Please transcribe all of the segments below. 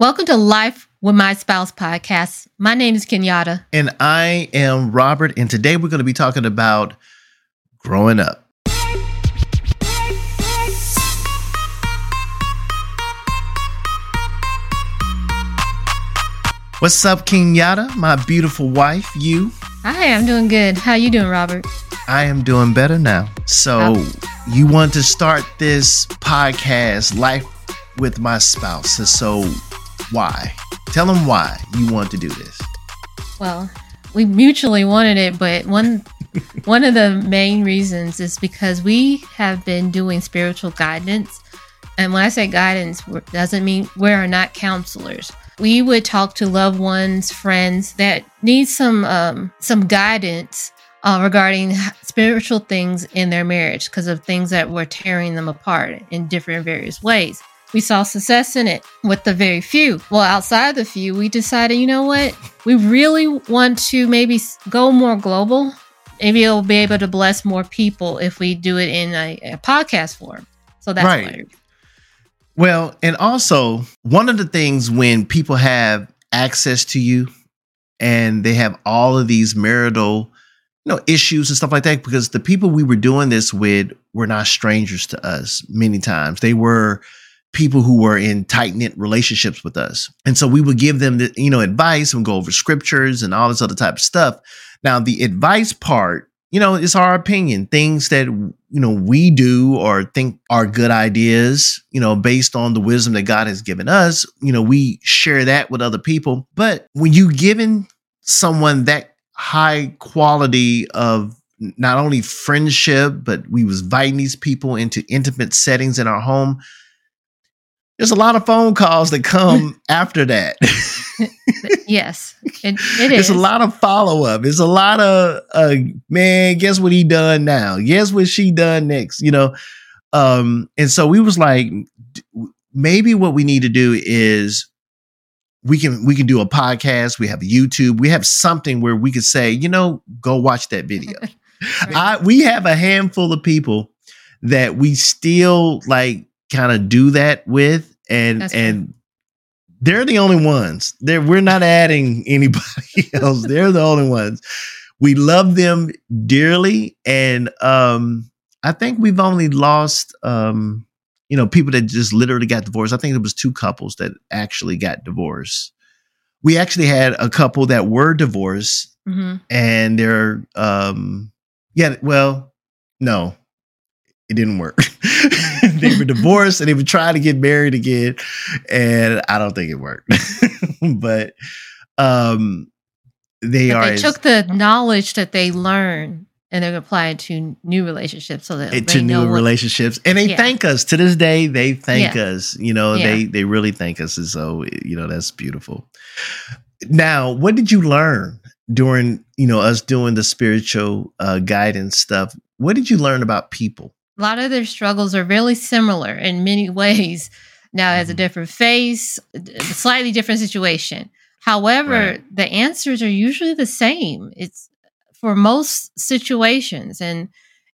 Welcome to Life with My Spouse podcast. My name is Kenyatta. And I am Robert. And today we're going to be talking about growing up. What's up, Kenyatta? My beautiful wife, you. Hi, I'm doing good. How you doing, Robert? I am doing better now. So, you want to start this podcast, Life with My Spouse. So, why? Tell them why you want to do this. Well, we mutually wanted it, but one one of the main reasons is because we have been doing spiritual guidance. And when I say guidance, doesn't mean we are not counselors. We would talk to loved ones, friends that need some um, some guidance uh, regarding spiritual things in their marriage because of things that were tearing them apart in different various ways we saw success in it with the very few. Well, outside the few, we decided, you know what? We really want to maybe go more global. Maybe it'll be able to bless more people if we do it in a, a podcast form. So that's right. Why. Well, and also one of the things when people have access to you and they have all of these marital you know issues and stuff like that because the people we were doing this with were not strangers to us many times they were people who were in tight knit relationships with us. And so we would give them the, you know, advice and go over scriptures and all this other type of stuff. Now, the advice part, you know, is our opinion, things that, you know, we do or think are good ideas, you know, based on the wisdom that God has given us. You know, we share that with other people. But when you given someone that high quality of not only friendship, but we was inviting these people into intimate settings in our home, there's a lot of phone calls that come after that. yes, it, it is. It's a lot of follow up. It's a lot of uh, man. Guess what he done now? Guess what she done next? You know, um, and so we was like, maybe what we need to do is we can we can do a podcast. We have YouTube. We have something where we could say, you know, go watch that video. right. I we have a handful of people that we still like kind of do that with and That's and cool. they're the only ones. They're we're not adding anybody else. they're the only ones. We love them dearly and um I think we've only lost um you know people that just literally got divorced. I think it was two couples that actually got divorced. We actually had a couple that were divorced mm-hmm. and they're um yeah, well, no, it didn't work. they were divorced and they were trying to get married again, and I don't think it worked. but um, they but are. They took the knowledge that they learned and they're applying to new relationships so that to new relationships and they yeah. thank us to this day they thank yeah. us you know yeah. they they really thank us and so you know that's beautiful now what did you learn during you know us doing the spiritual uh, guidance stuff what did you learn about people a lot of their struggles are really similar in many ways. Now, as a mm-hmm. different face, a slightly different situation. However, right. the answers are usually the same. It's for most situations, and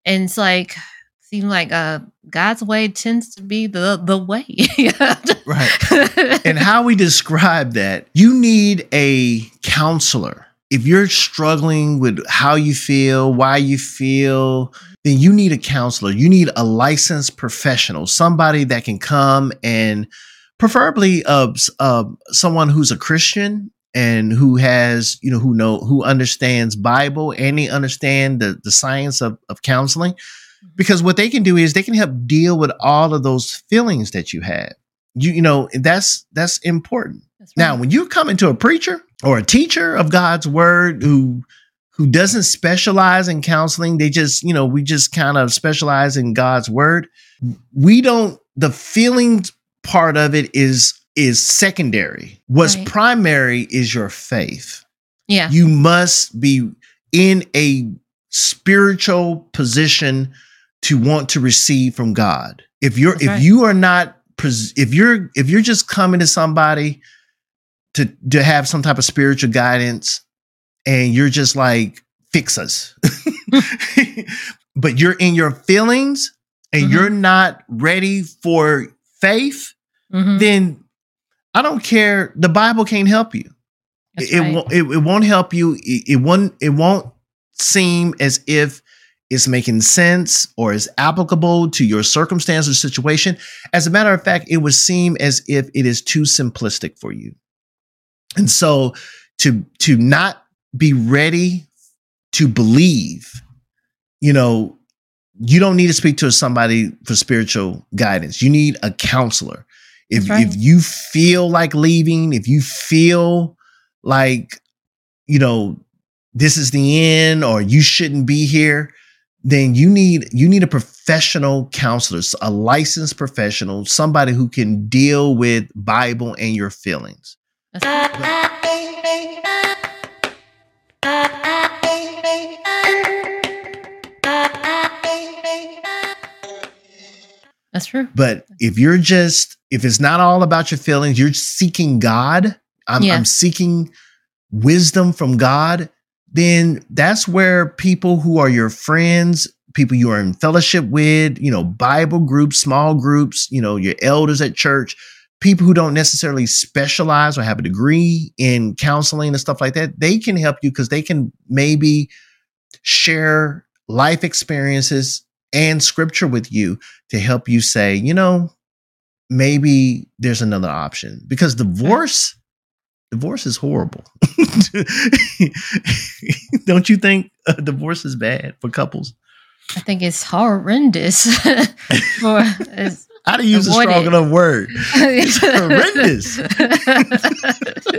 and it's like seems like uh, God's way tends to be the the way. right. And how we describe that, you need a counselor. If you're struggling with how you feel, why you feel, then you need a counselor. You need a licensed professional, somebody that can come and preferably uh, uh, someone who's a Christian and who has, you know, who know, who understands Bible and they understand the, the science of, of counseling. Mm-hmm. Because what they can do is they can help deal with all of those feelings that you have. You, you know, that's, that's important. That's right. Now, when you come into a preacher or a teacher of God's word who, who doesn't specialize in counseling. They just, you know, we just kind of specialize in God's word. We don't, the feelings part of it is is secondary. What's right. primary is your faith. Yeah. You must be in a spiritual position to want to receive from God. If you're That's if right. you are not if you're if you're just coming to somebody to to have some type of spiritual guidance and you're just like, fix us. but you're in your feelings and mm-hmm. you're not ready for faith, mm-hmm. then I don't care. The Bible can't help you. That's it, right. won't, it, it won't help you. It, it won't. It won't seem as if it's making sense or is applicable to your circumstance or situation. As a matter of fact, it would seem as if it is too simplistic for you. And so, to to not be ready to believe, you know, you don't need to speak to somebody for spiritual guidance. You need a counselor. If right. if you feel like leaving, if you feel like you know this is the end or you shouldn't be here, then you need you need a professional counselor, a licensed professional, somebody who can deal with Bible and your feelings. That's true. But if you're just, if it's not all about your feelings, you're seeking God, I'm, Yeah. I'm seeking wisdom from God, then that's where people who are your friends, people you are in fellowship with, you know, Bible groups, small groups, you know, your elders at church, people who don't necessarily specialize or have a degree in counseling and stuff like that, they can help you because they can maybe share life experiences and scripture with you to help you say, you know, maybe there's another option because divorce divorce is horrible. Don't you think uh, divorce is bad for couples? I think it's horrendous for it's, How to use a strong it. enough word? it's horrendous.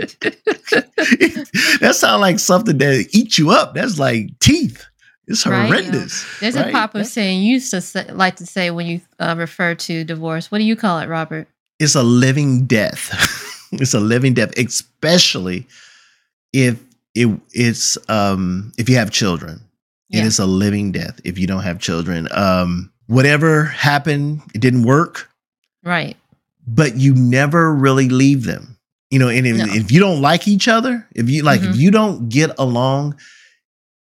that sounds like something that eats you up. That's like teeth. It's Right. horrendous. There's right? a popular saying you used to say, like to say when you uh, refer to divorce. What do you call it, Robert? it's a living death. it's a living death, especially if it, it's um if you have children. Yeah. It is a living death if you don't have children. Um whatever happened, it didn't work, Right. but you never really leave them. You know, and if, No. if you don't like each other, if you like if Mhm. you don't get along,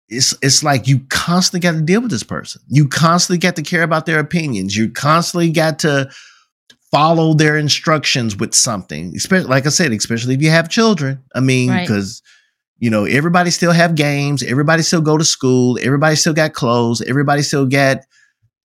it's it's like you constantly got to deal with this person. You constantly got to care about their opinions. You constantly got to follow their instructions with something. Especially like I said, especially if you have children. I mean, Right. because you know, everybody still have games, everybody still go to school, everybody still got clothes, everybody still got,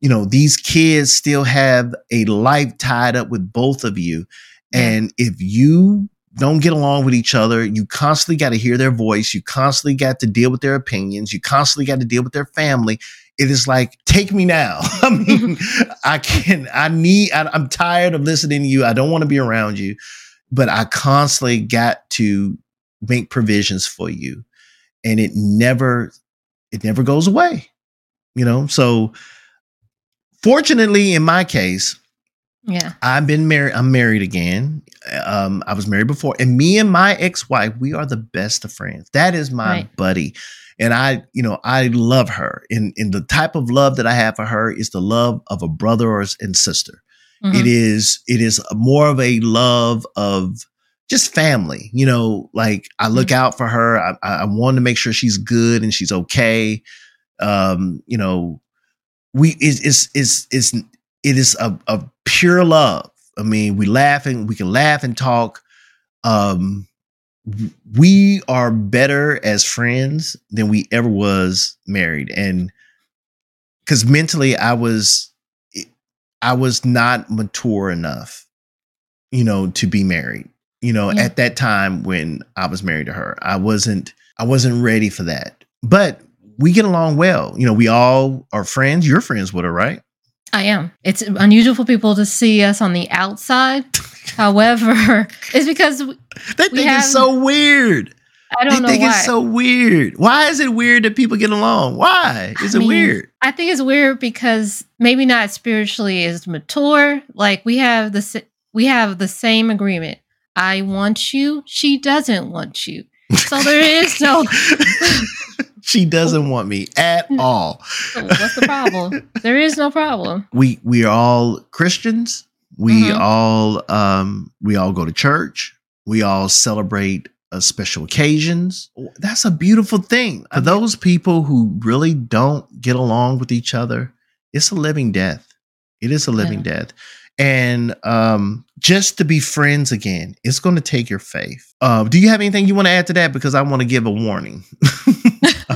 you know, these kids still have a life tied up with both of you. And if you don't get along with each other, you constantly got to hear their voice, you constantly got to deal with their opinions, you constantly got to deal with their family. It is like, take me now. I mean, I can, I need, I, I'm tired of listening to you. I don't want to be around you, but I constantly got to make provisions for you. And it never, it never goes away, you know? So fortunately, in my case, Yeah. I've been married. I'm married again. Um, I was married before, and me and my ex-wife, we are the best of friends. That is my Right. buddy, and I, you know, I love her. And, and the type of love that I have for her is the love of a brother or and sister. Mhm. It is, it is more of a love of just family. You know, like I look out for her. I, I I want to make sure she's good and she's okay. Um, you know, we is is is is it is a, a pure love. I mean, we laugh and we can laugh and talk. Um, we are better as friends than we ever was married, and because mentally, I was, I was not mature enough, you know, to be married. You know, Yeah. at that time when I was married to her, I wasn't, I wasn't ready for that. But we get along well. You know, we all are friends. You're friends with her, right? I am. It's unusual for people to see us on the outside. However, it's because we- They think have- it's so weird. I don't they know think why. it's so weird. Why is it weird that people get along? Why is I it mean, weird? I think it's weird because maybe not spiritually as mature. Like we have the we have the same agreement. I want you. She doesn't want you. So there is no. she doesn't want me at all. What's the problem? There is no problem. We we are all Christians. We Mhm. all um we all go to church. We all celebrate uh, special occasions. That's a beautiful thing. For those people who really don't get along with each other, it's a living death. It is a living death. and um, just to be friends again, it's going to take your faith. Uh, do you have anything you want to add to that? Because I want to give a warning.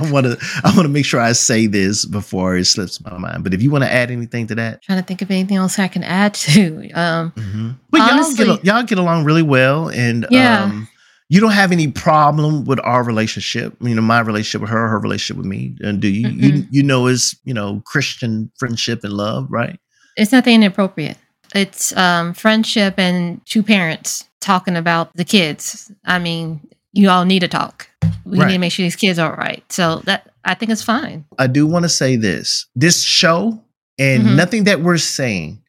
I want to I want to make sure I say this before it slips my mind. But if you want to add anything to that, trying to think of anything else I can add to. Um, mm-hmm. But honestly, y'all get y'all get along really well, and yeah. Um, you don't have any problem with our relationship. You know, my relationship with her, her relationship with me. And do you? Mm-hmm. You you know, is you know Christian friendship and love, right? It's nothing inappropriate. It's um, friendship and two parents talking about the kids. I mean, you all need to talk. We right. need to make sure these kids are right. So that I think it's fine. I do want to say this: this show and mm-hmm. nothing that we're saying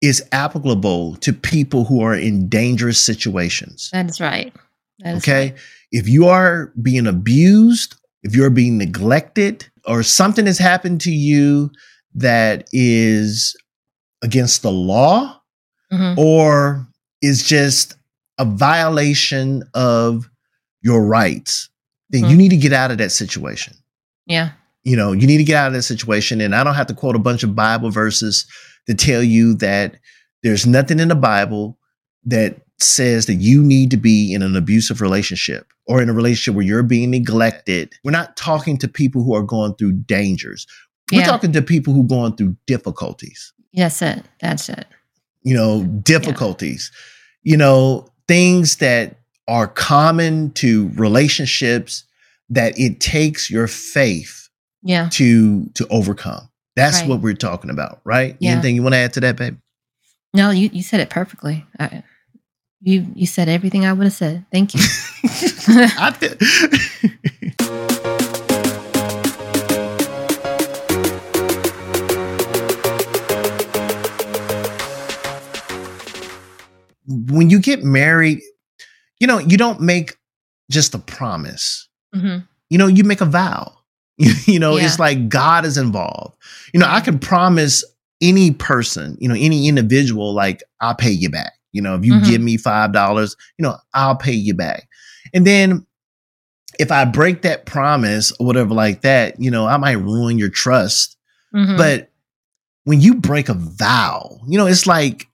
is applicable to people who are in dangerous situations. That's right. That okay. Right. If you are being abused, if you're being neglected, or something has happened to you that is against the law mm-hmm. or is just a violation of your rights, then mm-hmm. you need to get out of that situation. Yeah. You know, you need to get out of that situation. And I don't have to quote a bunch of Bible verses to tell you that there's nothing in the Bible that says that you need to be in an abusive relationship or in a relationship where you're being neglected. We're not talking to people who are going through dangers. We're yeah. talking to people who are going through difficulties. Yes, it. That's it. You know, difficulties. Yeah. You know, things that are common to relationships that it takes your faith yeah. to to overcome. That's right. what we're talking about, right? Yeah. Anything you want to add to that, babe? No, you, you said it perfectly. I, you you said everything I would have said. Thank you. I when you get married, you know, you don't make just a promise. Mm-hmm. You know, you make a vow. you know, yeah. it's like God is involved. You know, I can promise any person, you know, any individual, like, I'll pay you back. You know, if you mm-hmm. give me $5, you know, I'll pay you back. And then if I break that promise or whatever like that, you know, I might ruin your trust. Mm-hmm. But when you break a vow, you know, it's like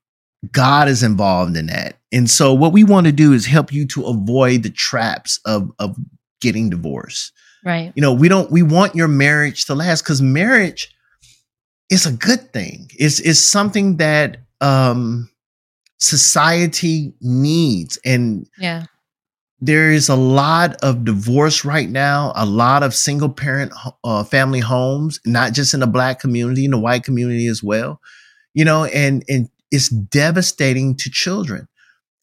God is involved in that. And so what we want to do is help you to avoid the traps of of getting divorced. Right. You know, we don't we want your marriage to last cuz marriage is a good thing. It's it's something that um society needs and Yeah. There is a lot of divorce right now, a lot of single parent uh, family homes, not just in the black community, in the white community as well. You know, and and it's devastating to children.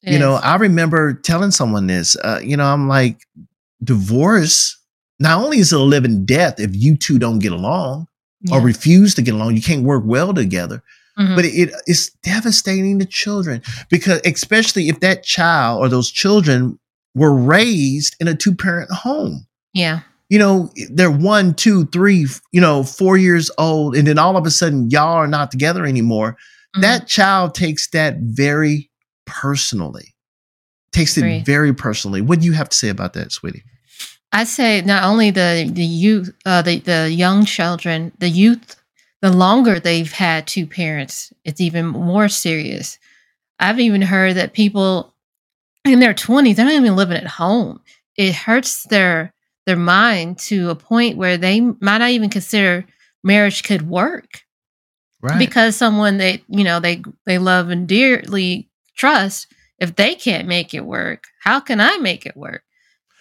It you is. know, I remember telling someone this. Uh, you know, I'm like, divorce. Not only is it a living death if you two don't get along yeah. or refuse to get along, you can't work well together. Mm-hmm. But it, it's devastating to children because, especially if that child or those children were raised in a two parent home. Yeah. You know, they're one, two, three, you know, four years old, and then all of a sudden y'all are not together anymore mm-hmm. that child takes that very personally. Takes it very personally. What do you have to say about that, sweetie? I say not only the the youth, uh, the the young children, the youth, the longer they've had two parents, it's even more serious. I've even heard that people in their twenties, they're not even living at home. It hurts their their mind to a point where they might not even consider marriage could work right. because someone they you know they they love and dearly trust if they can't make it work how can i make it work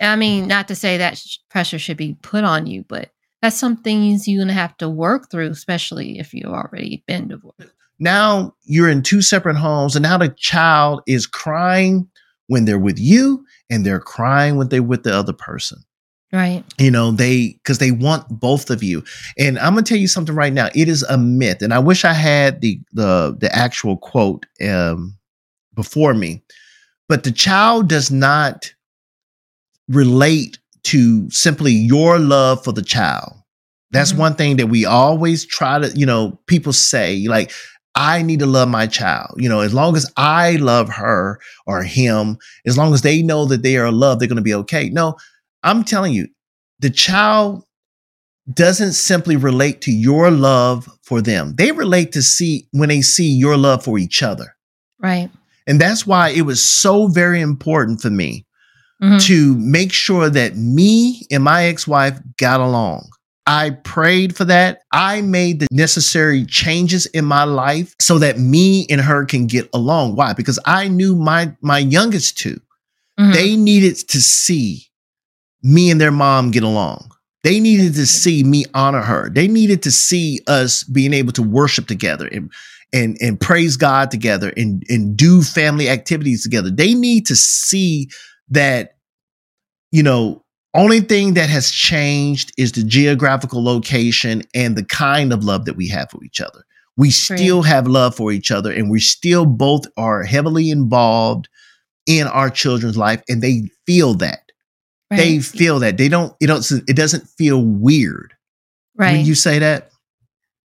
i mean not to say that pressure should be put on you but that's some things you're gonna have to work through especially if you've already been divorced now you're in two separate homes and now the child is crying when they're with you and they're crying when they're with the other person Right. You know, they because they want both of you. And I'm gonna tell you something right now. It is a myth. And I wish I had the the the actual quote um before me. But the child does not relate to simply your love for the child. That's mm-hmm. one thing that we always try to, you know, people say, like, I need to love my child. You know, as long as I love her or him, as long as they know that they are loved, they're going to be okay. No, I'm telling you, the child doesn't simply relate to your love for them. They relate to see when they see your love for each other. Right. And that's why it was so very important for me Mhm. to make sure that me and my ex wife got along. I prayed for that. I made the necessary changes in my life so that me and her can get along. Why? Because I knew my my youngest two, Mhm. they needed to see me and their mom get along. They needed to see me honor her. They needed to see us being able to worship together and and and praise God together and and do family activities together. They need to see that you know only thing that has changed is the geographical location and the kind of love that we have for each other. We still have love for each other and we still both are heavily involved in our children's life and they feel that. They feel that. They don't it don't it doesn't feel weird right. when you say that.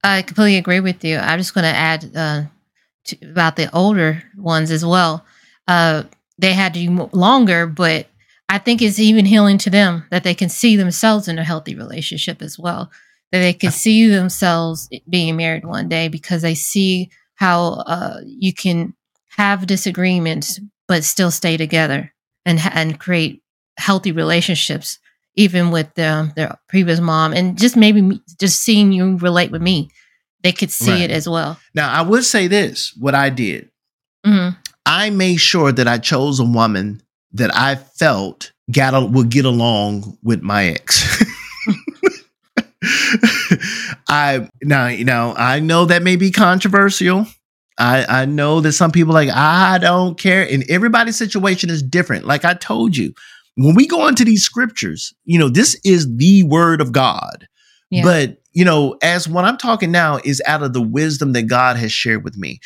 I completely agree with you. I'm just going to add uh, to, about the older ones as well. Uh, they had to do longer, but I think it's even healing to them that they can see themselves in a healthy relationship as well. That they can see themselves being married one day because they see how uh, you can have disagreements but still stay together and and create healthy relationships even with um, their previous mom and just maybe me, just seeing you relate with me they could see Right. it as well Now, I would say this, what I did. hmm I made sure that I chose a woman that I felt got a, would get along with my ex. I now you know I know that may be controversial. I I know that some people like I don't care, and everybody's situation is different. Like I told you, when we go into these scriptures, you know this is the word of God. yeah But you know, as what I'm talking now is out of the wisdom that God has shared with me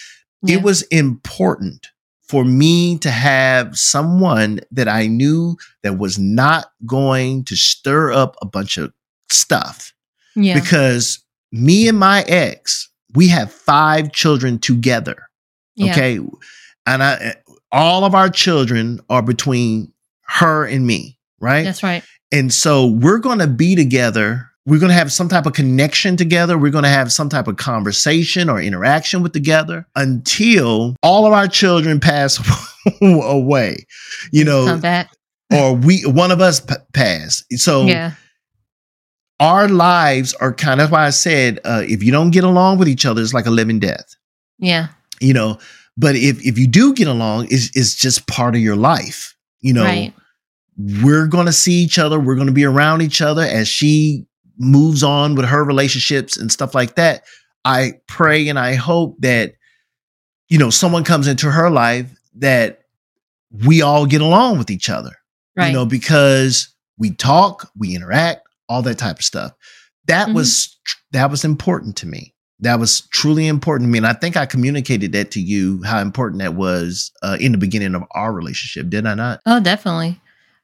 yeah. it was important for me to have someone that I knew that was not going to stir up a bunch of stuff yeah because me and my ex, we have five children together. yeah. Okay. And I, all of our children are between her and me, right? that's right And so we're going to be together. We're going to have some type of connection together. We're going to have some type of conversation or interaction with together until all of our children pass away, you know, come back or we, one of us p- pass. So yeah our lives are kind of why I said, uh, if you don't get along with each other, it's like a living death, yeah you know, but if, if you do get along, it's, it's just part of your life, you know, right we're going to see each other. We're going to be around each other as she moves on with her relationships and stuff like that. I pray and I hope that, you know, someone comes into her life that we all get along with each other, right you know, because we talk, we interact, all that type of stuff. That Mhm. was, that was important to me. That was truly important to me. And I think I communicated that to you, how important that was uh, in the beginning of our relationship. Did I not? oh definitely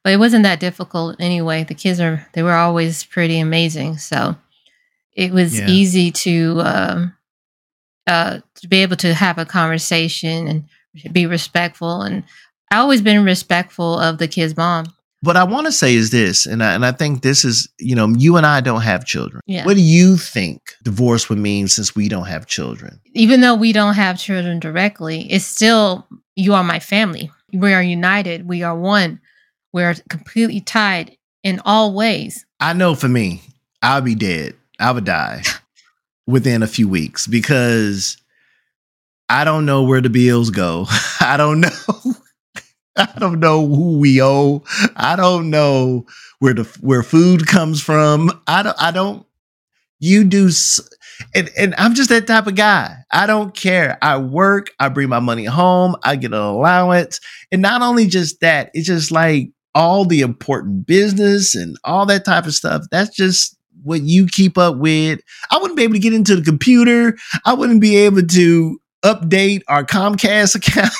but it wasn't that difficult anyway the kids are they were always pretty amazing so it was Yeah. easy to um uh to be able to have a conversation and be respectful and i always been respectful of the kid's mom what I want to say is this, and I, and I think this is, you know, you and I don't have children. Yeah. What do you think divorce would mean since we don't have children? even though we don't have children directly, it's still you are my family. We are united. We are one. We're completely tied in all ways. I know for me, I'll be dead. I would die within a few weeks because I don't know where the bills go. I don't know. I don't know who we owe. I don't know where the where food comes from. I don't. I don't. You do, and and I'm just that type of guy. I don't care. I work. I bring my money home. I get an allowance, and not only just that, it's just like all the important business and all that type of stuff. That's just what you keep up with. I wouldn't be able to get into the computer. I wouldn't be able to update our Comcast account.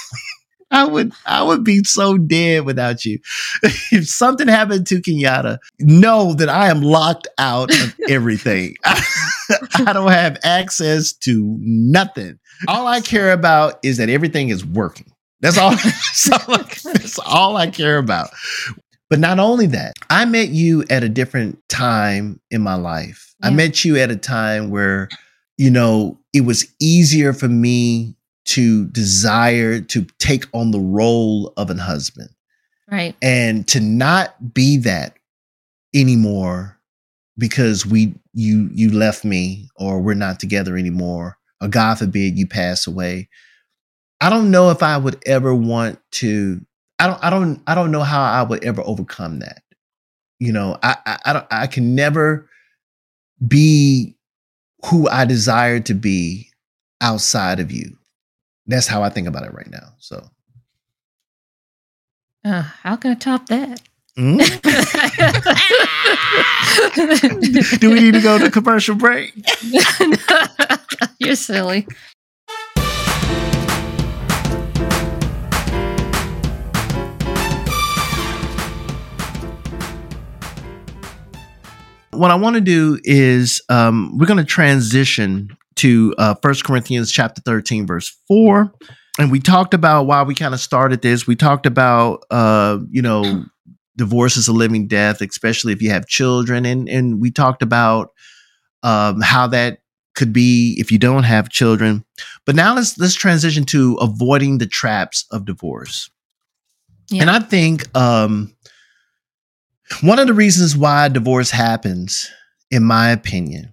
I would I would be so dead without you. if something happened to Kenyatta, know that I am locked out of everything. I don't have access to nothing. All I care about is that everything is working. That's all. That's all, I, that's all I care about. But not only that, I met you at a different time in my life. I met you at a time where, you know, it was easier for me to desire to take on the role of an husband Right. and to not be that anymore because we you you left me or we're not together anymore or god forbid you pass away i don't know if i would ever want to i don't i don't i don't know how i would ever overcome that you know i i, I don't i can never be who i desire to be outside of you that's how i think about it right now so Uh, how can I top that? Mm. do we need to go to commercial break You're silly. What I want to do is um, we're going to transition to uh, 1 Corinthians chapter 13, verse 4. And we talked about why we kind of started this. We talked about, uh, you know, divorce is a living death, especially if you have children. And, and we talked about um, how that could be if you don't have children. But now let's let's transition to avoiding the traps of divorce. Yeah. And I think um, one of the reasons why divorce happens, in my opinion,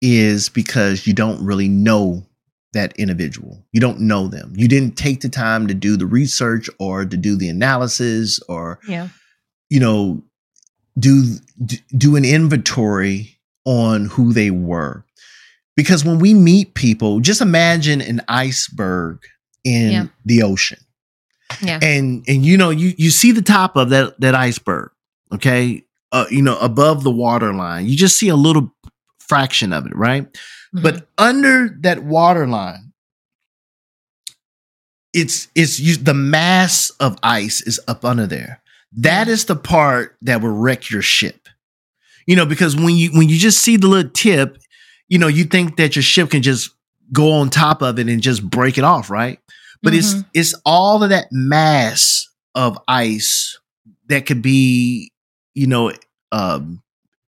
is because you don't really know that individual. You don't know them. You didn't take the time to do the research or to do the analysis or, Yeah. you know, do do an inventory on who they were. Because when we meet people, just imagine an iceberg in Yeah. the ocean Yeah. and and you know you you see the top of that that iceberg okay? Uh, you know above the water line. You just see a little fraction of it right? Mhm. but under that water line it's it's you, the mass of ice is up under there. That is the part that will wreck your ship. You know because when you when you just see the little tip you know you think that your ship can just go on top of it and just break it off right? But it's Mhm. it's all of that mass of ice that could be you know um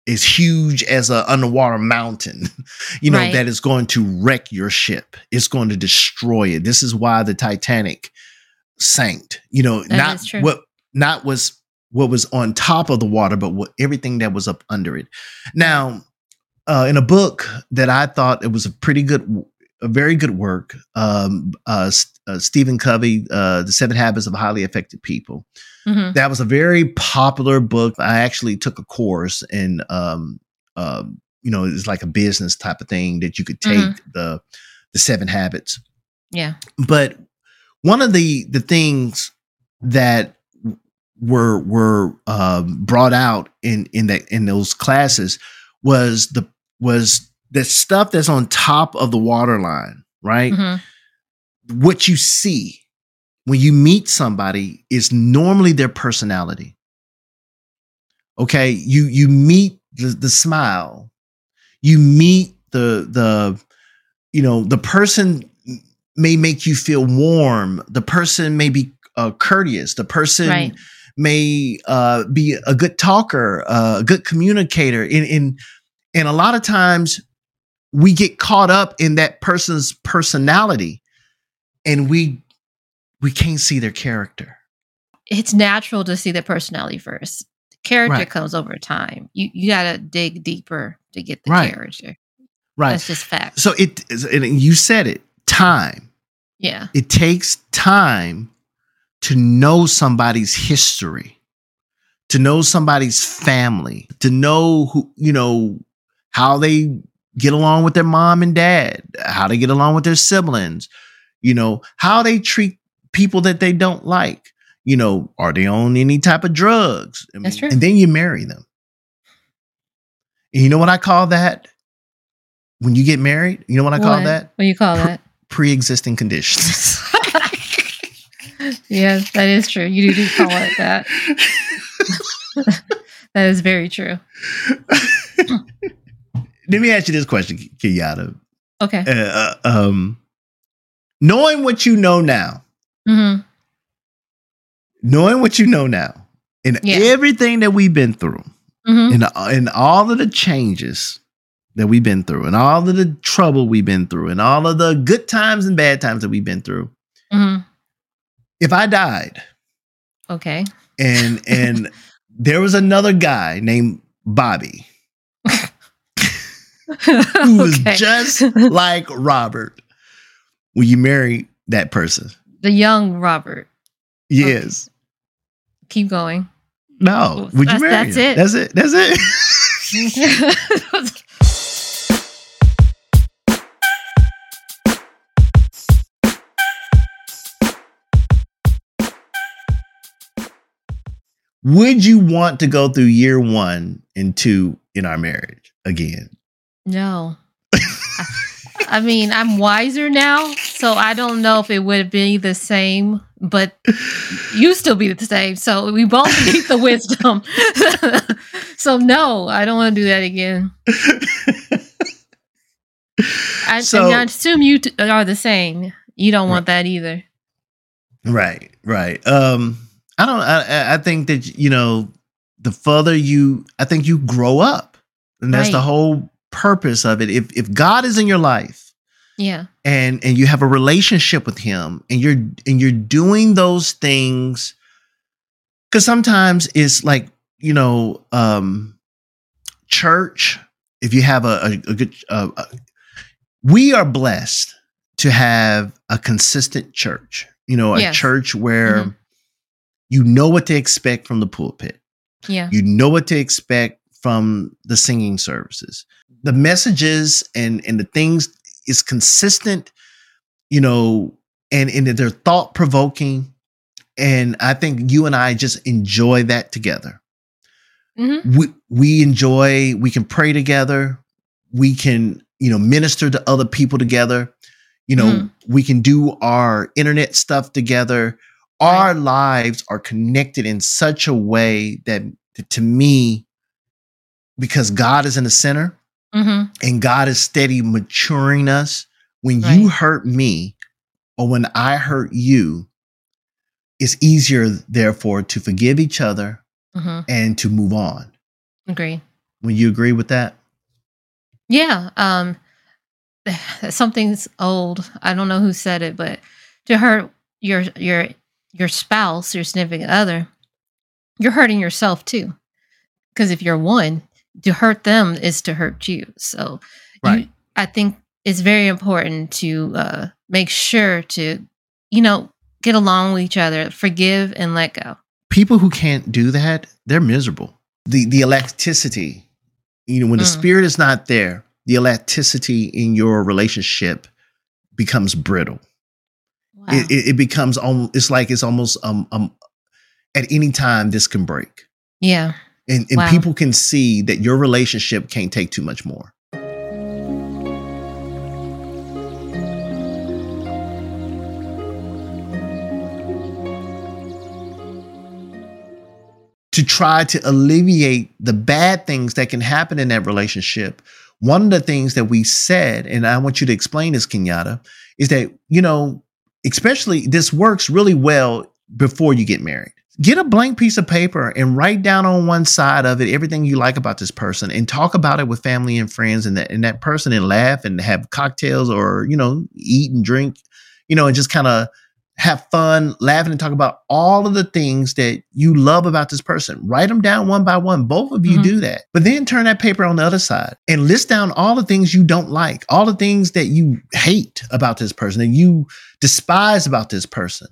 as huge as an underwater mountain you know Right. that is going to wreck your ship. It's going to destroy it. This is why the titanic sank you know That not what not was what was on top of the water but what everything that was up under it. Now uh, in a book that I thought it was a pretty good, very good work. Um, uh, uh, Stephen Covey, uh, The Seven Habits of Highly Effective People. Mhm. That was a very popular book. I actually took a course in, um, um, you know, it's like a business type of thing that you could take Mhm. the the Seven Habits. Yeah. But one of the the things that were were um, brought out in in that in those classes was the was the stuff that's on top of the water line, right? Mhm. What you see when you meet somebody is normally their personality. Okay, you you meet the, the smile, you meet the the you know the person may make you feel warm. The person may be uh, courteous. The person Right. may uh, be a good talker, uh, a good communicator. In in and a lot of times we get caught up in that person's personality, and we we can't see their character. It's natural to see the personality first. Character Right. comes over time. You you got to dig deeper to get the Right. character. Right. That's just fact. So it and you said it. Time. yeah. It takes time to know somebody's history, to know somebody's family, to know who, you know, how they get along with their mom and dad, how they get along with their siblings, you know, how they treat people that they don't like. You know, are they on any type of drugs? That's true. And then you marry them. And you know what I call that? When you get married, you know what I call that? What do you call Pr- that? Pre-existing conditions. yes, that is true. You do call it that. that is very true. Let me ask you this question, Kenyatta. Okay. Uh, uh, um, knowing what you know now, hmm knowing what you know now, And Yeah. everything that we've been through, Mhm. and, and all of the changes that we've been through, and all of the trouble we've been through, and all of the good times and bad times that we've been through, Mhm. if I died Okay. and and there was another guy named Bobby who was Okay. just like Robert, will you marry that person? the young Robert. Yes. Keep going. No. Would you marry that's him? it. That's it. That's it. Would you want to go through year one and two in our marriage again? No. I, mean, I'm wiser now, so I don't know if it would be the same, but you still be the same. So we both need the wisdom. so no, I don't want to do that again. I, So- I assume you t- are the same. You don't want that either. Right, right. Um, I don't. I- I, I think that you know, the further you, I think you grow up, and that's the whole purpose of it. If if God is in your life, Yeah. and and you have a relationship with Him, and you're and you're doing those things, because sometimes it's like you know, um, church. If you have a a, a good, uh, uh, we are blessed to have a consistent church. You know, a Yes. church where Mhm. you know what to expect from the pulpit. Yeah. You know what to expect from the singing services. The messages and and the things is consistent, you know, and and they're thought provoking. And I think you and I just enjoy that together. hmm We we enjoy. We can pray together. We can you know minister to other people together. You know, Mhm. we can do our internet stuff together. Our lives are connected in such a way that to me, because God is in the center hmm and God is steady maturing us, when you hurt me or when I hurt you, it's easier, therefore, to forgive each other hmm and to move on. Agree. Will you agree with that? Yeah. Um, something's old. I don't know who said it, but to hurt your your your spouse, your significant other, you're hurting yourself too. Because if you're one, to hurt them is to hurt you. So, Right. you, I think it's very important to uh, make sure to, you know, get along with each other, forgive and let go. People who can't do that, they're miserable. The the elasticity, you know, when the Mm. spirit is not there, the elasticity in your relationship becomes brittle. Wow. It, it, it becomes almost it's like it's almost um um at any time this can break. yeah. And and Wow. people can see that your relationship can't take too much more. to try to alleviate the bad things that can happen in that relationship, one of the things that we said, and I want you to explain this, Kenyatta, is that, you know, especially this works really well before you get married. Get a blank piece of paper and write down on one side of it everything you like about this person and talk about it with family and friends and that and that person and laugh and have cocktails or, you know, eat and drink, you know, and just kind of have fun, laughing and talk about all of the things that you love about this person. Write them down one by one. Both of you Mhm. do that. But then turn that paper on the other side and list down all the things you don't like, all the things that you hate about this person, that you despise about this person.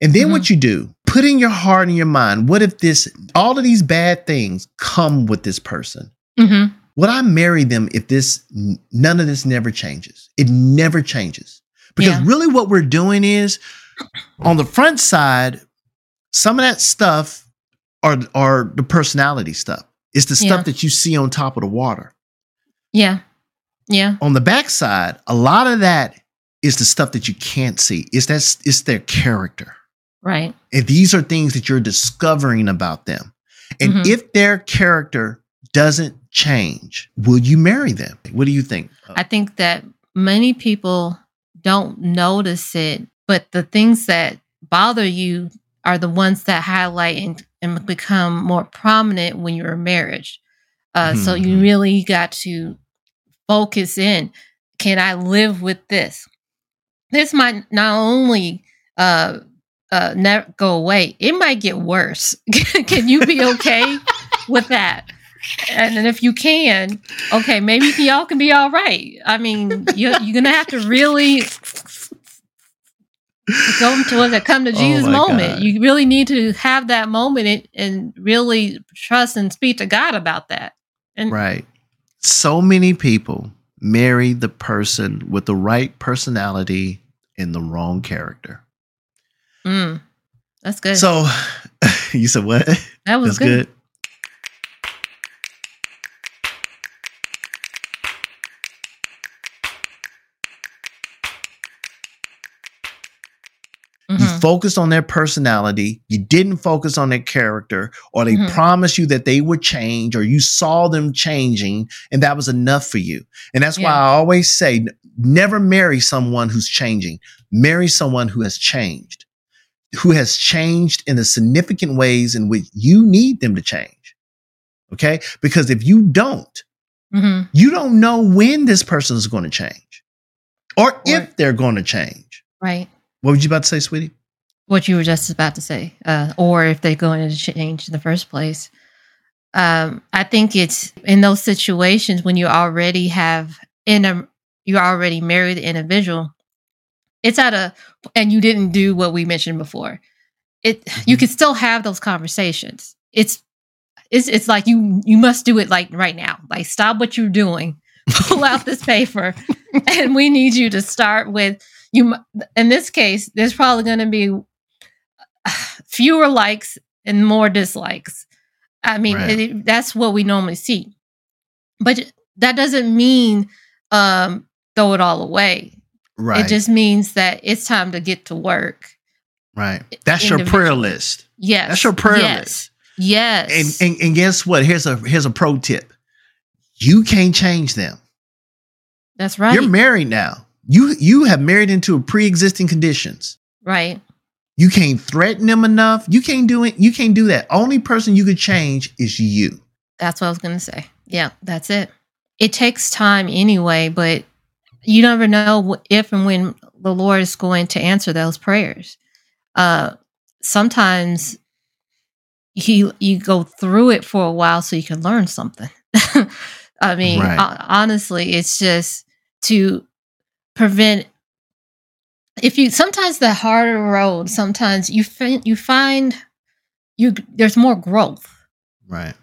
And then what you do, put in your heart and your mind, what if this, all of these bad things come with this person? hmm Would I marry them if this, none of this never changes? It never changes. Because Yeah. really what we're doing is on the front side, some of that stuff are, are the personality stuff. It's the stuff Yeah. that you see on top of the water. Yeah. Yeah. On the backside, a lot of that is the stuff that you can't see. It's that's it's their character. Right. And these are things that you're discovering about them. And Mhm. if their character doesn't change, will you marry them? What do you think? I think that many people don't notice it, but the things that bother you are the ones that highlight and and become more prominent when you're in marriage. Uh, So you Mhm. really got to focus in. Can I live with this? This might not only uh, uh, never go away; it might get worse. can you be okay with that? And then if you can, okay, maybe y'all can be all right. I mean, you're, you're gonna have to really go to a come to Oh Jesus my moment. God. You really need to have that moment and, and really trust and speak to God about that. And Right. So many people marry the person with the right personality and the wrong character. Mm, that's good. So you said what? that was That's good. good. You Mhm. focused on their personality. You didn't focus on their character, or they Mhm. promised you that they would change, or you saw them changing, and that was enough for you. And that's why I always say never marry someone who's changing. Marry someone who has changed, who has changed in the significant ways in which you need them to change. Okay? Because if you don't, Mhm. you don't know when this person is going to change or Or- if they're going to change. Right. What were you about to say, sweetie? What you were just about to say, uh, or if they're going to change in the first place. Um, I think it's in those situations when you already have in a you're already married the individual. It's at a and you didn't do what we mentioned before. It you Mhm. can still have those conversations. It's it's it's like you you must do it like right now. Like stop what you're doing, pull out this paper, and we need you to start with you. In this case, there's probably going to be fewer likes and more dislikes. I mean, Right. it, that's what we normally see, but that doesn't mean um, throw it all away. Right. It just means that it's time to get to work. right. That's your prayer list. Yes, That's your prayer yes, list. Yes, And, and and guess what? Here's a here's a pro tip. You can't change them. that's right. You're married now. You you have married into a pre-existing conditions. right. You can't threaten them enough. You can't do it. You can't do that. Only person you could change is you. That's what I was going to say. Yeah, that's it. It takes time anyway, but you never know if and when the Lord is going to answer those prayers. Uh, sometimes he you go through it for a while so you can learn something. I mean, Right. honestly, it's just to prevent. If you sometimes the harder road, sometimes you find you find you there's more growth Right.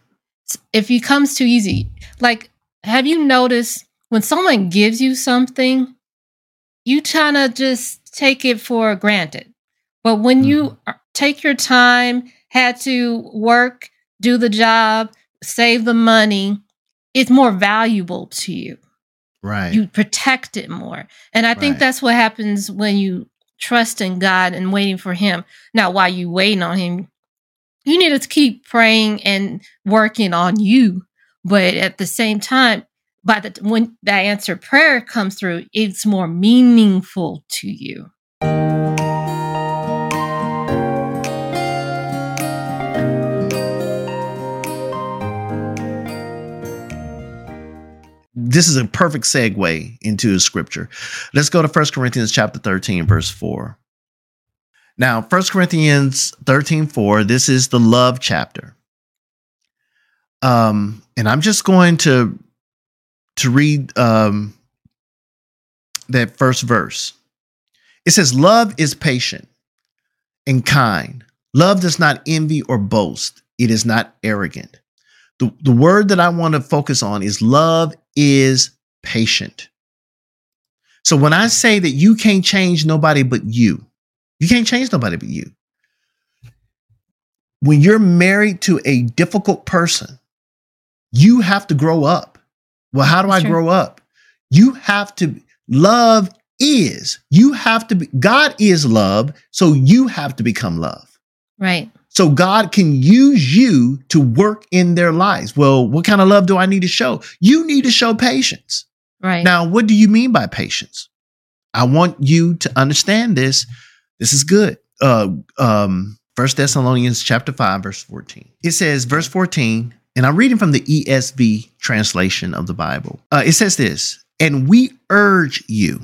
if it comes too easy, like have you noticed when someone gives you something, you kind of just take it for granted. But when you mm-hmm. take your time, had to work, do the job, save the money, it's more valuable to you. Right. You protect it more. And I think Right. that's what happens when you trust in God and waiting for Him. Now, while you waiting on Him, you need to keep praying and working on you. But at the same time, by the when that answered prayer comes through, it's more meaningful to you. this is a perfect segue into the scripture. Let's go to 1 Corinthians chapter 13, verse 4. Now, 1 Corinthians 13, 4, this is the love chapter. Um, and I'm just going to to read um that first verse. It says, Love is patient and kind. Love does not envy or boast. It is not arrogant. The, the word that I want to focus on is love is patient. So when I say that you can't change nobody but you, you can't change nobody but you. When you're married to a difficult person, you have to grow up. Well, how do That's I true. grow up? You have to love is. You have to be God is love, so you have to become love. Right. So God can use you to work in their lives. Well, what kind of love do I need to show? You need to show patience. Right. Now, what do you mean by patience? I want you to understand this. This is good. Uh, um, First Thessalonians chapter 5, verse 14. It says, verse 14, and I'm reading from the ESV translation of the Bible. Uh, it says this, and we urge you,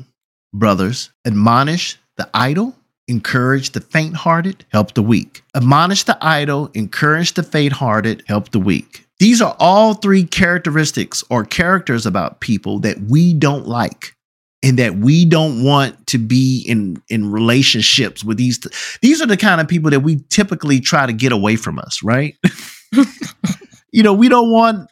brothers, admonish the idle, encourage the faint hearted, help the weak. Admonish the idle, encourage the faint hearted, help the weak. These are all three characteristics or characters about people that we don't like and that we don't want to be in in relationships with these these are the kind of people that we typically try to get away from us right you know we don't want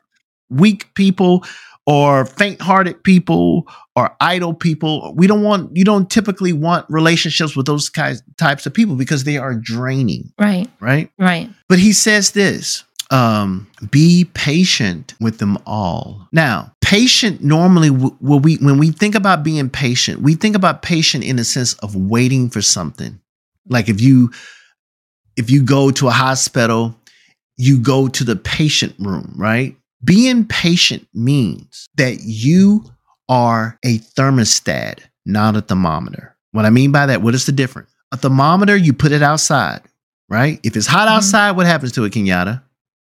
weak people or faint-hearted people or idle people we don't want you don't typically want relationships with those kinds types of people because they are draining Right. right Right. but he says this um, be patient with them all. Now, patient normally, w- when we when we think about being patient, we think about patient in the sense of waiting for something. Like if you if you go to a hospital, you go to the patient room, right? Being patient means that you are a thermostat, not a thermometer. What I mean by that, what is the difference? A thermometer, you put it outside, right? If it's hot Mhm. outside, what happens to it, Kenyatta?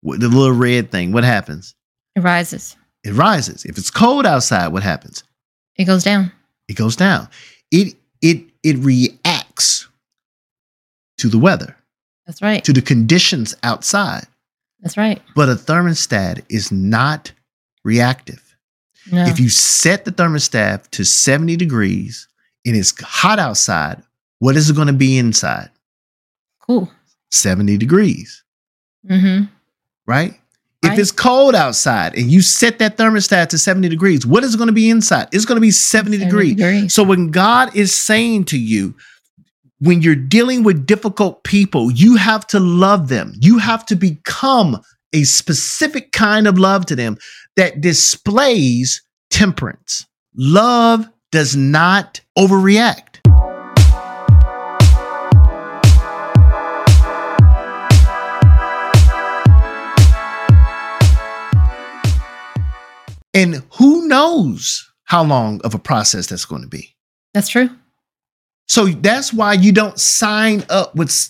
The little red thing, what happens? It rises. It rises. If it's cold outside, what happens? It goes down. It goes down. It it it reacts to the weather, That's right. to the conditions outside. That's right. But a thermostat is not reactive. No. If you set the thermostat to 70 degrees and it's hot outside, what is it going to be inside? cool. 70 degrees, Mm-hmm. right? If Right. it's cold outside and you set that thermostat to 70 degrees, what is it going to be inside? It's going to be 70 degrees. So when God is saying to you, when you're dealing with difficult people, you have to love them. You have to become a specific kind of love to them that displays temperance. Love does not overreact. And who knows how long of a process that's going to be? That's true. So that's why you don't sign up with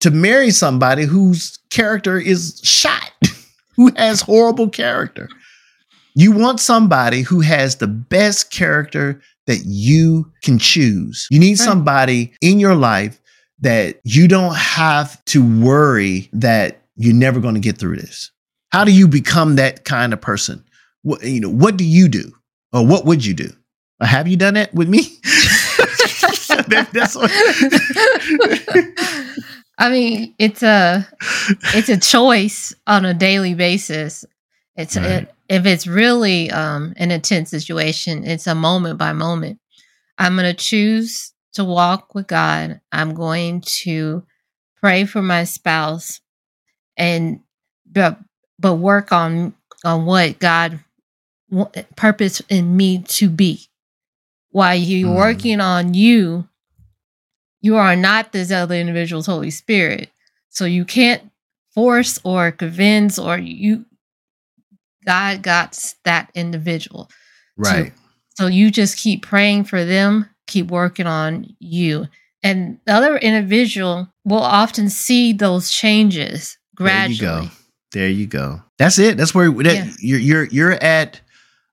to marry somebody whose character is shot, who has horrible character. You want somebody who has the best character that you can choose. You need Right. somebody in your life that you don't have to worry that you're never going to get through this. How do you become that kind of person? What you know, what do you do? Or what would you do? Or have you done that with me? That- that's what- I mean, it's a it's a choice on a daily basis. It's Right. it, if it's really um, an intense situation, it's a moment by moment. I'm going to choose to walk with God. I'm going to pray for my spouse, and but but work on on what God purpose in me to be. While you're Mm. working on you, you are not this other individual's Holy Spirit. So you can't force or convince or you God got that individual. right. So you just keep praying for them, keep working on you. And the other individual will often see those changes gradually. There you go. There you go. That's it. That's where that, Yeah. you're you're you're at.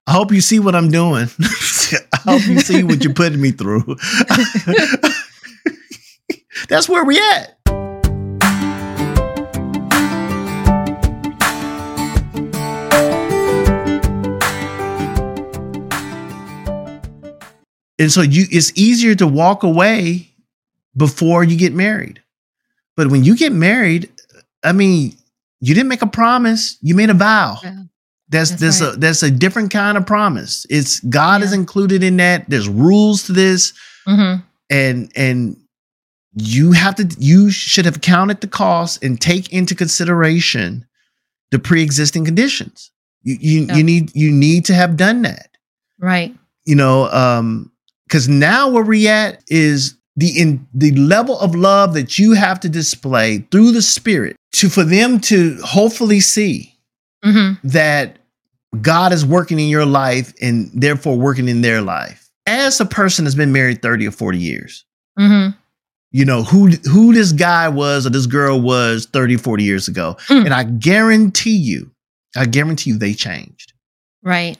I hope you see what I'm doing. I hope you see what you're putting me through. That's where we at. And so you it's easier to walk away before you get married. But when you get married, I mean, you didn't make a promise, you made a vow. Yeah. That's That's that's a that's a different kind of promise. It's God is included in that. There's rules to this Mhm. and and you have to you should have counted the cost and take into consideration the pre-existing conditions. You you, Yeah. you need you need to have done that Right. you know um because now where we at is the in the level of love that you have to display through the spirit to for them to hopefully see hmm that god is working in your life and therefore working in their life as a person that's been married 30 or 40 years hmm you know who who this guy was or this girl was 30 40 years ago Mm. and i guarantee you i guarantee you they changed Right.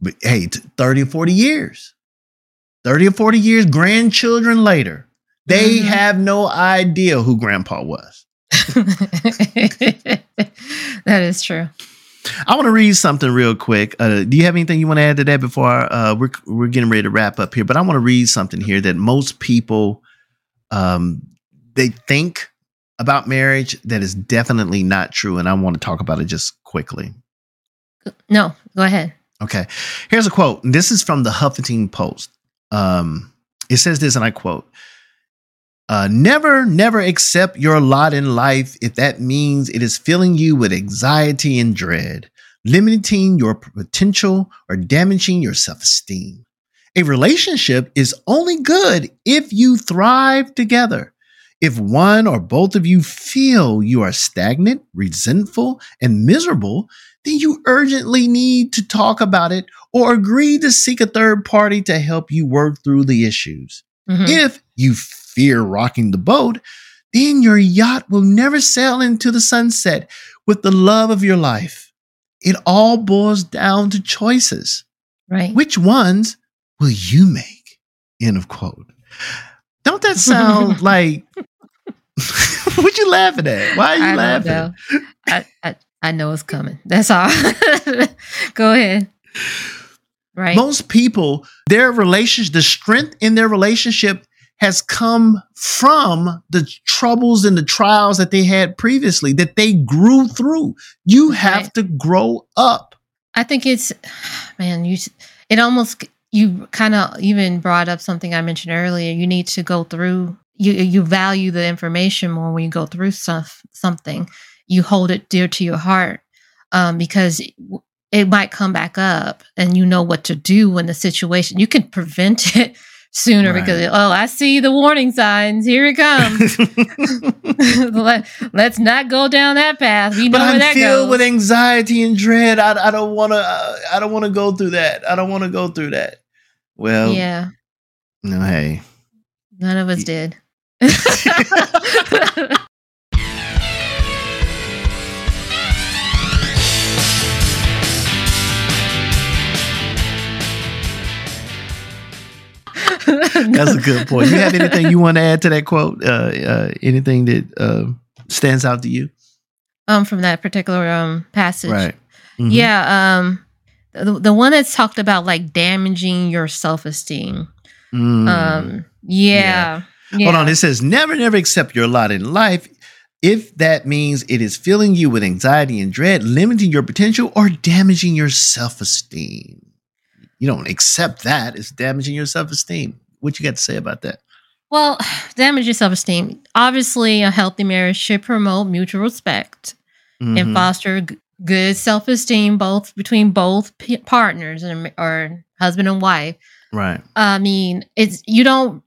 but hey 30 or 40 years 30 or 40 years grandchildren later they Mhm. have no idea who grandpa was that is true. i want to read something real quick uh, do you have anything you want to add to that before uh, we're, we're getting ready to wrap up here but i want to read something here that most people um, they think about marriage that is definitely not true and i want to talk about it just quickly No, go ahead. Okay. Here's a quote. This is from the Huffington Post. Um, it says this, and I quote uh, Never, never accept your lot in life if that means it is filling you with anxiety and dread, limiting your potential, or damaging your self esteem. A relationship is only good if you thrive together. If one or both of you feel you are stagnant, resentful, and miserable, then you urgently need to talk about it or agree to seek a third party to help you work through the issues. Mhm. If you fear rocking the boat, then your yacht will never sail into the sunset with the love of your life. It all boils down to choices. Right. Which ones will you make? End of quote. Don't that sound like what you laughing at? Why are you I laughing? I, I I know it's coming. That's all. go ahead. Right. Most people, their relationship, the strength in their relationship has come from the troubles and the trials that they had previously that they grew through. You have Right. to grow up. I think it's, man, you, it almost, you kind of even brought up something I mentioned earlier. You need to go through, you, you value the information more when you go through stuff, something. You hold it dear to your heart um, because it might come back up and you know what to do when the situation, you can prevent it sooner Right. because, oh, I see the warning signs. Here it comes. Let, let's not go down that path. We know but I'm that filled goes. with anxiety and dread. I, I don't want to. Uh, I don't want to go through that. I don't want to go through that. Well, yeah, no, hey. none of us did. That's a good point. You have anything you want to add to that quote? Uh, uh, anything that uh, stands out to you? um from that particular um passage. Right. Mhm. Yeah, um the, the one that's talked about like damaging your self-esteem. Mm. Um yeah. yeah. Hold on. It says never, never accept your lot in life if that means it is filling you with anxiety and dread, limiting your potential, or damaging your self esteem. You don't accept that. It's damaging your self esteem. What you got to say about that? Well, damage your self-esteem. Obviously, a healthy marriage should promote mutual respect and Mhm. foster good self-esteem both between both p- partners and or husband and wife. Right. I mean, it's you don't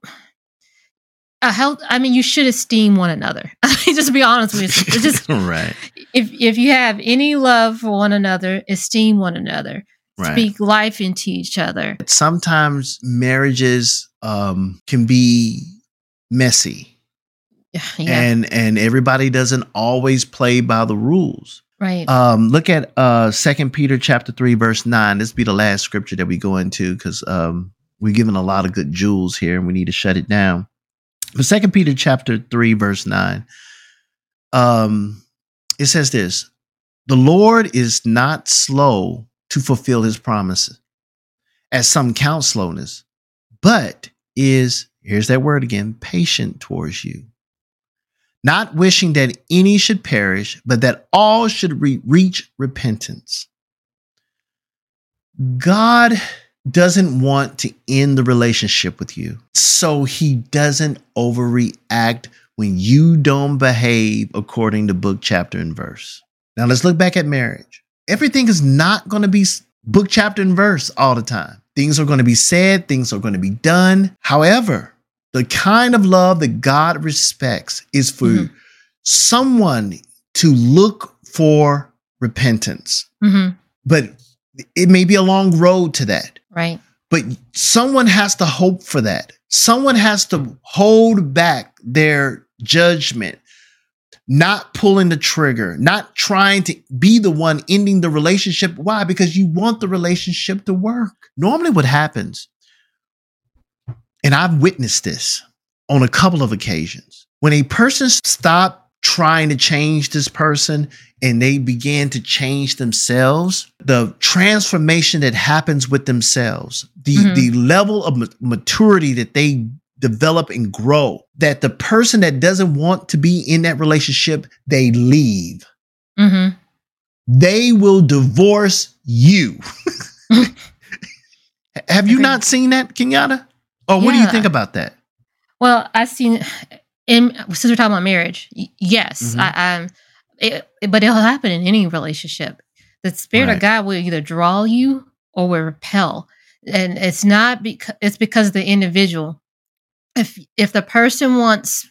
a health. I mean, you should esteem one another. Just to be honest with you. It's just right. if if you have any love for one another, esteem one another. Right. Speak life into each other. Sometimes marriages um, can be messy, Yeah, and and everybody doesn't always play by the rules. Right. Um, look at uh Second Peter chapter three verse nine. This be the last scripture that we go into because um we're given a lot of good jewels here, and we need to shut it down. But Second Peter chapter three verse nine, um, it says this: the Lord is not slow to fulfill His promises, as some count slowness, but is here's that word again patient towards you not wishing that any should perish, but that all should re- reach repentance. God doesn't want to end the relationship with you, so he doesn't overreact when you don't behave according to book, chapter, and verse. Now let's look back at marriage. Everything is not going to be book, chapter, and verse all the time. Things are going to be said, things are going to be done. However, the kind of love that God respects is for Mhm. someone to look for repentance. hmm But it may be a long road to that. Right. But someone has to hope for that. Someone has to hold back their judgment, not pulling the trigger, not trying to be the one ending the relationship. Why? Because you want the relationship to work. Normally, what happens, and I've witnessed this on a couple of occasions, when a person stopped trying to change this person and they began to change themselves, the transformation that happens with themselves, the, mm-hmm. the level of maturity that they develop and grow, that the person that doesn't want to be in that relationship, they leave. Mm-hmm. They will divorce you. Have you not seen that, Kenyatta? Or what yeah. do you think about that? Well, I've seen in since we're talking about marriage, yes, mm-hmm. I, um, it, but it'll happen in any relationship. The spirit right. of God will either draw you or will repel, and it's not because it's because of the individual. If if the person wants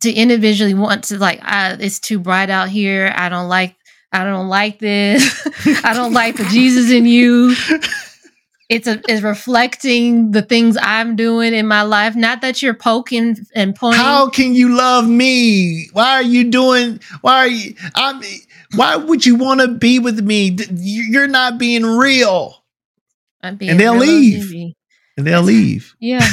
to individually want to like, it's too bright out here. I don't like. I don't like this. I don't like the Jesus in you it's a is reflecting the things I'm doing in my life. Not that you're poking and pointing. How can you love me? Why are you doing? Why are you? I'm. Why would you want to be with me? You're not being real. I'm being and they'll leave. And they'll leave. Yeah.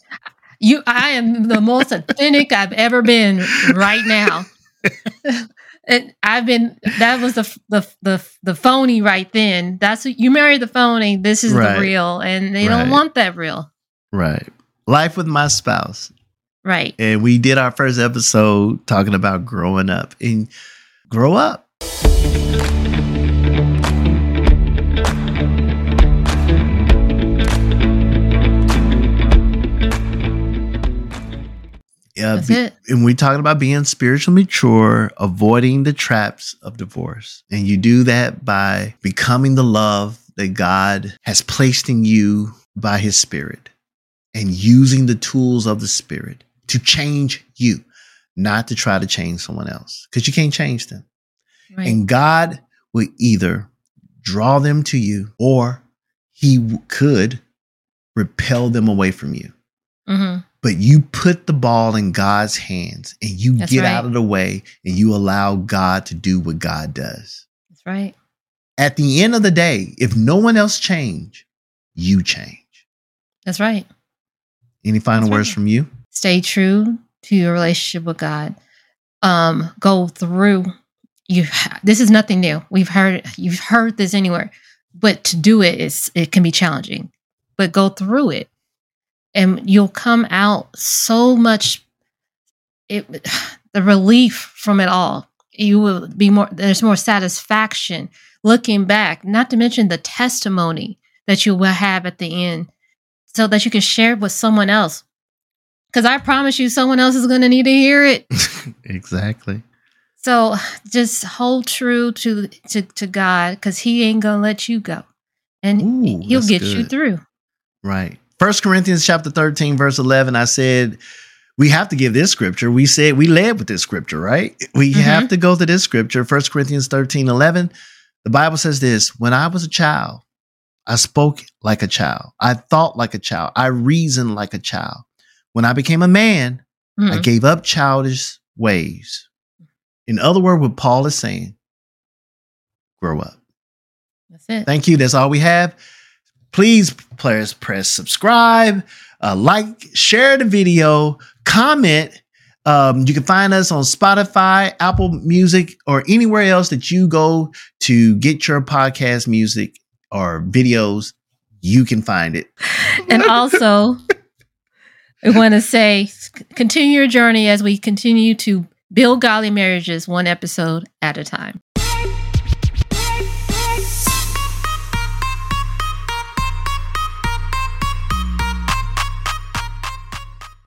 you. I am the most authentic I've ever been right now. And I've been that was the the the the phony right then. That's you marry the phony. This is right. the real, and they right. don't want that real. Right. Life with my spouse. Right. And we did our first episode talking about growing up and grow up. Uh, be, and we talking about being spiritually mature, avoiding the traps of divorce. And you do that by becoming the love that God has placed in you by his spirit and using the tools of the spirit to change you, not to try to change someone else because you can't change them. Right. And God will either draw them to you or he w- could repel them away from you. Mm-hmm but you put the ball in God's hands and you That's get right. out of the way and you allow God to do what God does. That's right. At the end of the day, if no one else change, you change. That's right. Any final That's words right. from you? Stay true to your relationship with God. Um, go through you this is nothing new. We've heard you've heard this anywhere, but to do it is it can be challenging. But go through it and you'll come out so much it, the relief from it all. You will be more there's more satisfaction looking back not to mention the testimony that you will have at the end so that you can share it with someone else. Because i promise you someone else is going to need to hear it. Exactly. So just hold true to to, to god because he ain't gonna let you go. And Ooh, he'll get good. you through. Right First Corinthians chapter 13, verse 11, I said, we have to give this scripture. We said we led with this scripture, right? We mm-hmm. have to go to this scripture, First Corinthians 13, 11. The Bible says this When I was a child, I spoke like a child. I thought like a child. I reasoned like a child. When I became a man, mm-hmm. I gave up childish ways. In other words, what Paul is saying, grow up. That's it. Thank you. That's all we have. Please press, press subscribe, uh, like, share the video, comment. Um, you can find us on Spotify, Apple Music, or anywhere else that you go to get your podcast music or videos. You can find it. And also, I want to say continue your journey as we continue to build godly marriages one episode at a time.